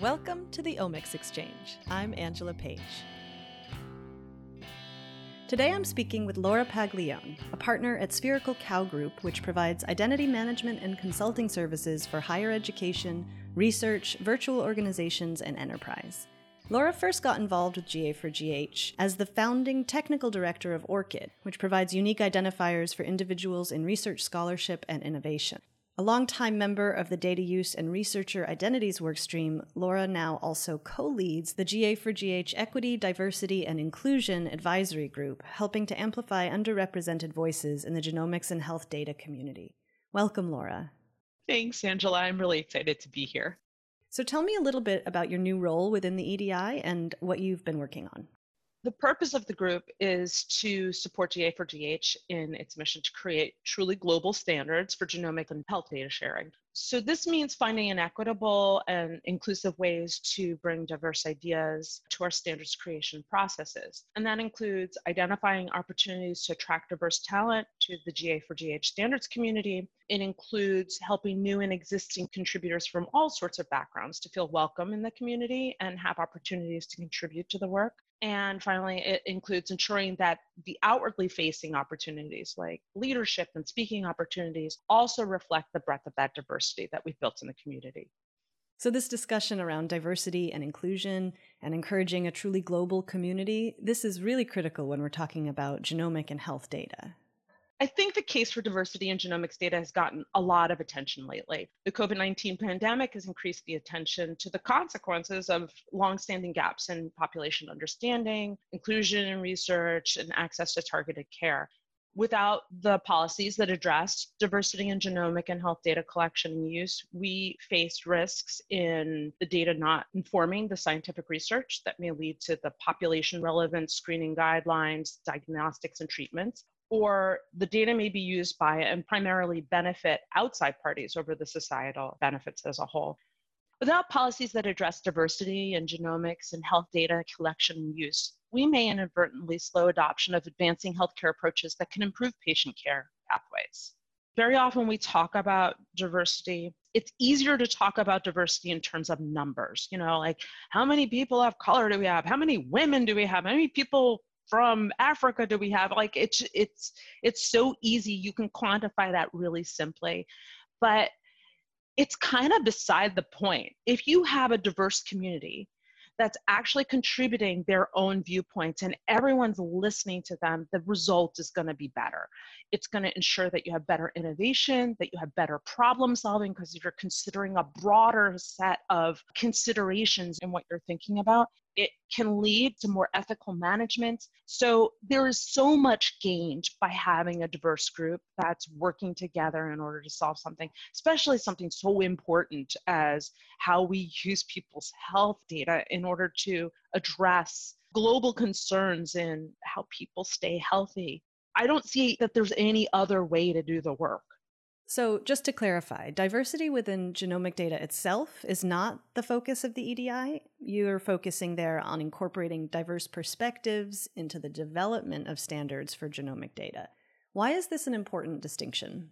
Welcome to the Omics Exchange. I'm Angela Page. Today I'm speaking with Laura Paglione, a partner at Spherical Cow Group, which provides identity management and consulting services for higher education, research, virtual organizations, and enterprise. Laura first got involved with GA4GH as the founding technical director of ORCID, which provides unique identifiers for individuals in research scholarship and innovation. A longtime member of the Data Use and Researcher Identities Workstream, Laura now also co leads the GA4GH Equity, Diversity, and Inclusion Advisory Group, helping to amplify underrepresented voices in the genomics and health data community. Welcome, Laura. Thanks, Angela. I'm really excited to be here. So tell me a little bit about your new role within the EDI and what you've been working on. The purpose of the group is to support GA4GH in its mission to create truly global standards for genomic and health data sharing. So, this means finding an equitable and inclusive ways to bring diverse ideas to our standards creation processes. And that includes identifying opportunities to attract diverse talent to the GA4GH standards community. It includes helping new and existing contributors from all sorts of backgrounds to feel welcome in the community and have opportunities to contribute to the work. And finally, it includes ensuring that the outwardly facing opportunities like leadership and speaking opportunities also reflect the breadth of that diversity that we've built in the community. So, this discussion around diversity and inclusion and encouraging a truly global community, this is really critical when we're talking about genomic and health data. I think the case for diversity in genomics data has gotten a lot of attention lately. The COVID 19 pandemic has increased the attention to the consequences of longstanding gaps in population understanding, inclusion in research, and access to targeted care. Without the policies that address diversity in genomic and health data collection and use, we face risks in the data not informing the scientific research that may lead to the population relevant screening guidelines, diagnostics, and treatments, or the data may be used by and primarily benefit outside parties over the societal benefits as a whole. Without policies that address diversity and genomics and health data collection and use, we may inadvertently slow adoption of advancing healthcare approaches that can improve patient care pathways. Very often we talk about diversity. It's easier to talk about diversity in terms of numbers, you know, like how many people of color do we have? How many women do we have? How many people from Africa do we have? Like it's it's it's so easy. You can quantify that really simply. But it's kind of beside the point. If you have a diverse community that's actually contributing their own viewpoints and everyone's listening to them, the result is going to be better. It's going to ensure that you have better innovation, that you have better problem solving, because you're considering a broader set of considerations in what you're thinking about, it can lead to more ethical management. So there is so much gained by having a diverse group that's working together in order to solve something, especially something so important as how we use people's health data in order to address global concerns in how people stay healthy. I don't see that there's any other way to do the work. So, just to clarify, diversity within genomic data itself is not the focus of the EDI. You're focusing there on incorporating diverse perspectives into the development of standards for genomic data. Why is this an important distinction?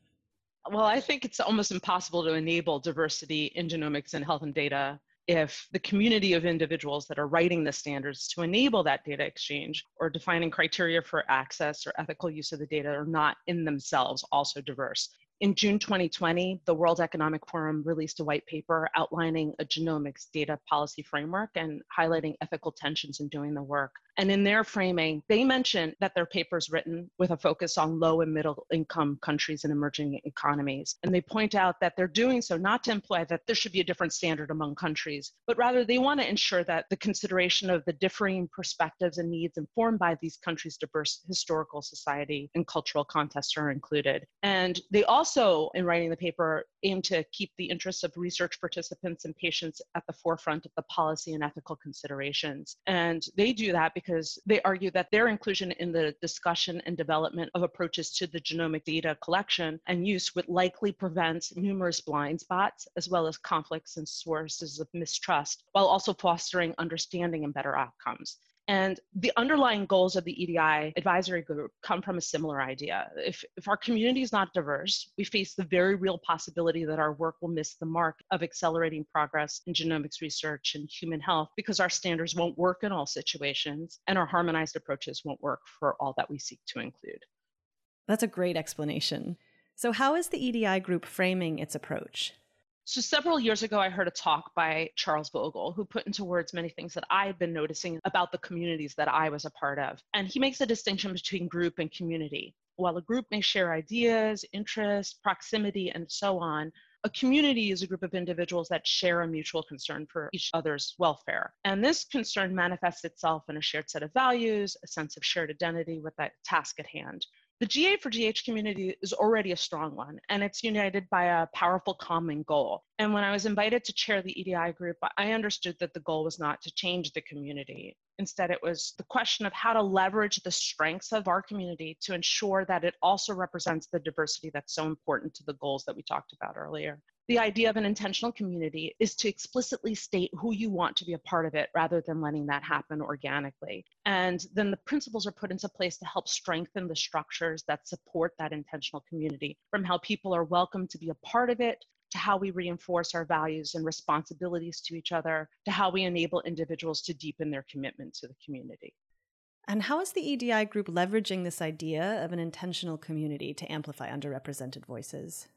Well, I think it's almost impossible to enable diversity in genomics and health and data if the community of individuals that are writing the standards to enable that data exchange or defining criteria for access or ethical use of the data are not in themselves also diverse. In June 2020, the World Economic Forum released a white paper outlining a genomics data policy framework and highlighting ethical tensions in doing the work. And in their framing, they mention that their paper is written with a focus on low and middle income countries and emerging economies. And they point out that they're doing so not to imply that there should be a different standard among countries, but rather they want to ensure that the consideration of the differing perspectives and needs informed by these countries' diverse historical, society, and cultural contexts are included. And they also, in writing the paper, aim to keep the interests of research participants and patients at the forefront of the policy and ethical considerations. And they do that because they argue that their inclusion in the discussion and development of approaches to the genomic data collection and use would likely prevent numerous blind spots as well as conflicts and sources of mistrust, while also fostering understanding and better outcomes. And the underlying goals of the EDI advisory group come from a similar idea. If, if our community is not diverse, we face the very real possibility that our work will miss the mark of accelerating progress in genomics research and human health because our standards won't work in all situations and our harmonized approaches won't work for all that we seek to include. That's a great explanation. So, how is the EDI group framing its approach? So, several years ago, I heard a talk by Charles Vogl, who put into words many things that I had been noticing about the communities that I was a part of. And he makes a distinction between group and community. While a group may share ideas, interests, proximity, and so on, a community is a group of individuals that share a mutual concern for each other's welfare. And this concern manifests itself in a shared set of values, a sense of shared identity with that task at hand. The GA4GH community is already a strong one, and it's united by a powerful common goal. And when I was invited to chair the EDI group, I understood that the goal was not to change the community. Instead, it was the question of how to leverage the strengths of our community to ensure that it also represents the diversity that's so important to the goals that we talked about earlier the idea of an intentional community is to explicitly state who you want to be a part of it rather than letting that happen organically. And then the principles are put into place to help strengthen the structures that support that intentional community from how people are welcome to be a part of it to how we reinforce our values and responsibilities to each other to how we enable individuals to deepen their commitment to the community. And how is the EDI group leveraging this idea of an intentional community to amplify underrepresented voices?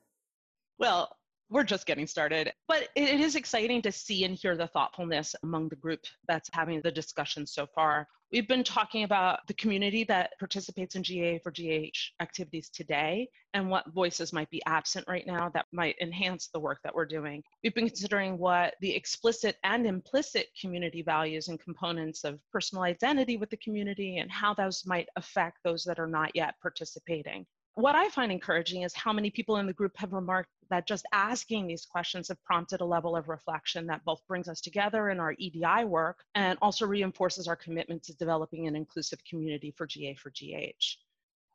Well, we're just getting started. But it is exciting to see and hear the thoughtfulness among the group that's having the discussion so far. We've been talking about the community that participates in GA4GH activities today and what voices might be absent right now that might enhance the work that we're doing. We've been considering what the explicit and implicit community values and components of personal identity with the community and how those might affect those that are not yet participating what I find encouraging is how many people in the group have remarked that just asking these questions have prompted a level of reflection that both brings us together in our EDI work and also reinforces our commitment to developing an inclusive community for GA4GH.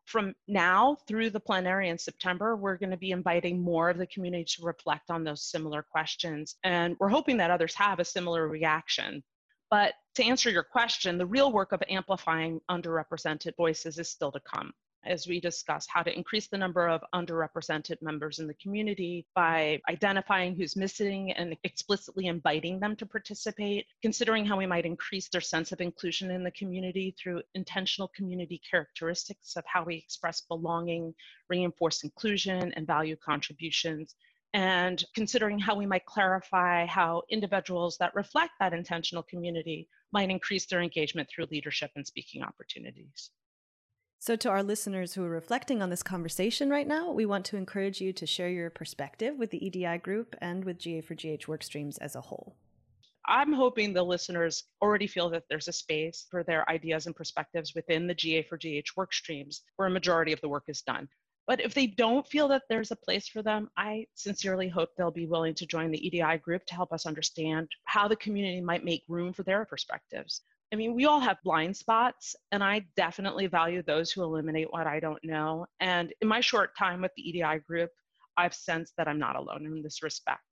From now through the plenary in September, we're going to be inviting more of the community to reflect on those similar questions. And we're hoping that others have a similar reaction. But to answer your question, the real work of amplifying underrepresented voices is still to come as we discuss how to increase the number of underrepresented members in the community by identifying who's missing and explicitly inviting them to participate, considering how we might increase their sense of inclusion in the community through intentional community characteristics of how we express belonging, reinforce inclusion, and value contributions, and considering how we might clarify how individuals that reflect that intentional community might increase their engagement through leadership and speaking opportunities. So, to our listeners who are reflecting on this conversation right now, we want to encourage you to share your perspective with the EDI group and with GA4GH workstreams as a whole. I'm hoping the listeners already feel that there's a space for their ideas and perspectives within the GA4GH workstreams where a majority of the work is done. But if they don't feel that there's a place for them, I sincerely hope they'll be willing to join the EDI group to help us understand how the community might make room for their perspectives. I mean, we all have blind spots, and I definitely value those who eliminate what I don't know. And in my short time with the EDI group, I've sensed that I'm not alone in this respect.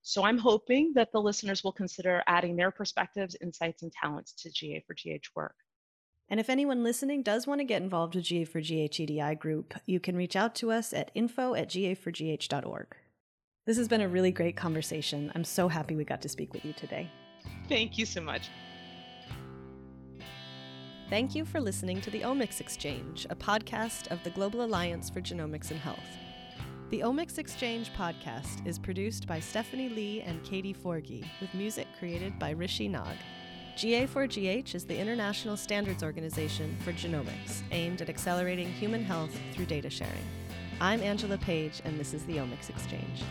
So I'm hoping that the listeners will consider adding their perspectives, insights, and talents to GA4GH work. And if anyone listening does want to get involved with GA4GH EDI group, you can reach out to us at info at ga4gh.org. This has been a really great conversation. I'm so happy we got to speak with you today. Thank you so much. Thank you for listening to the Omics Exchange, a podcast of the Global Alliance for Genomics and Health. The Omics Exchange podcast is produced by Stephanie Lee and Katie Forgy, with music created by Rishi Nag. GA4GH is the international standards organization for genomics, aimed at accelerating human health through data sharing. I'm Angela Page, and this is the Omics Exchange.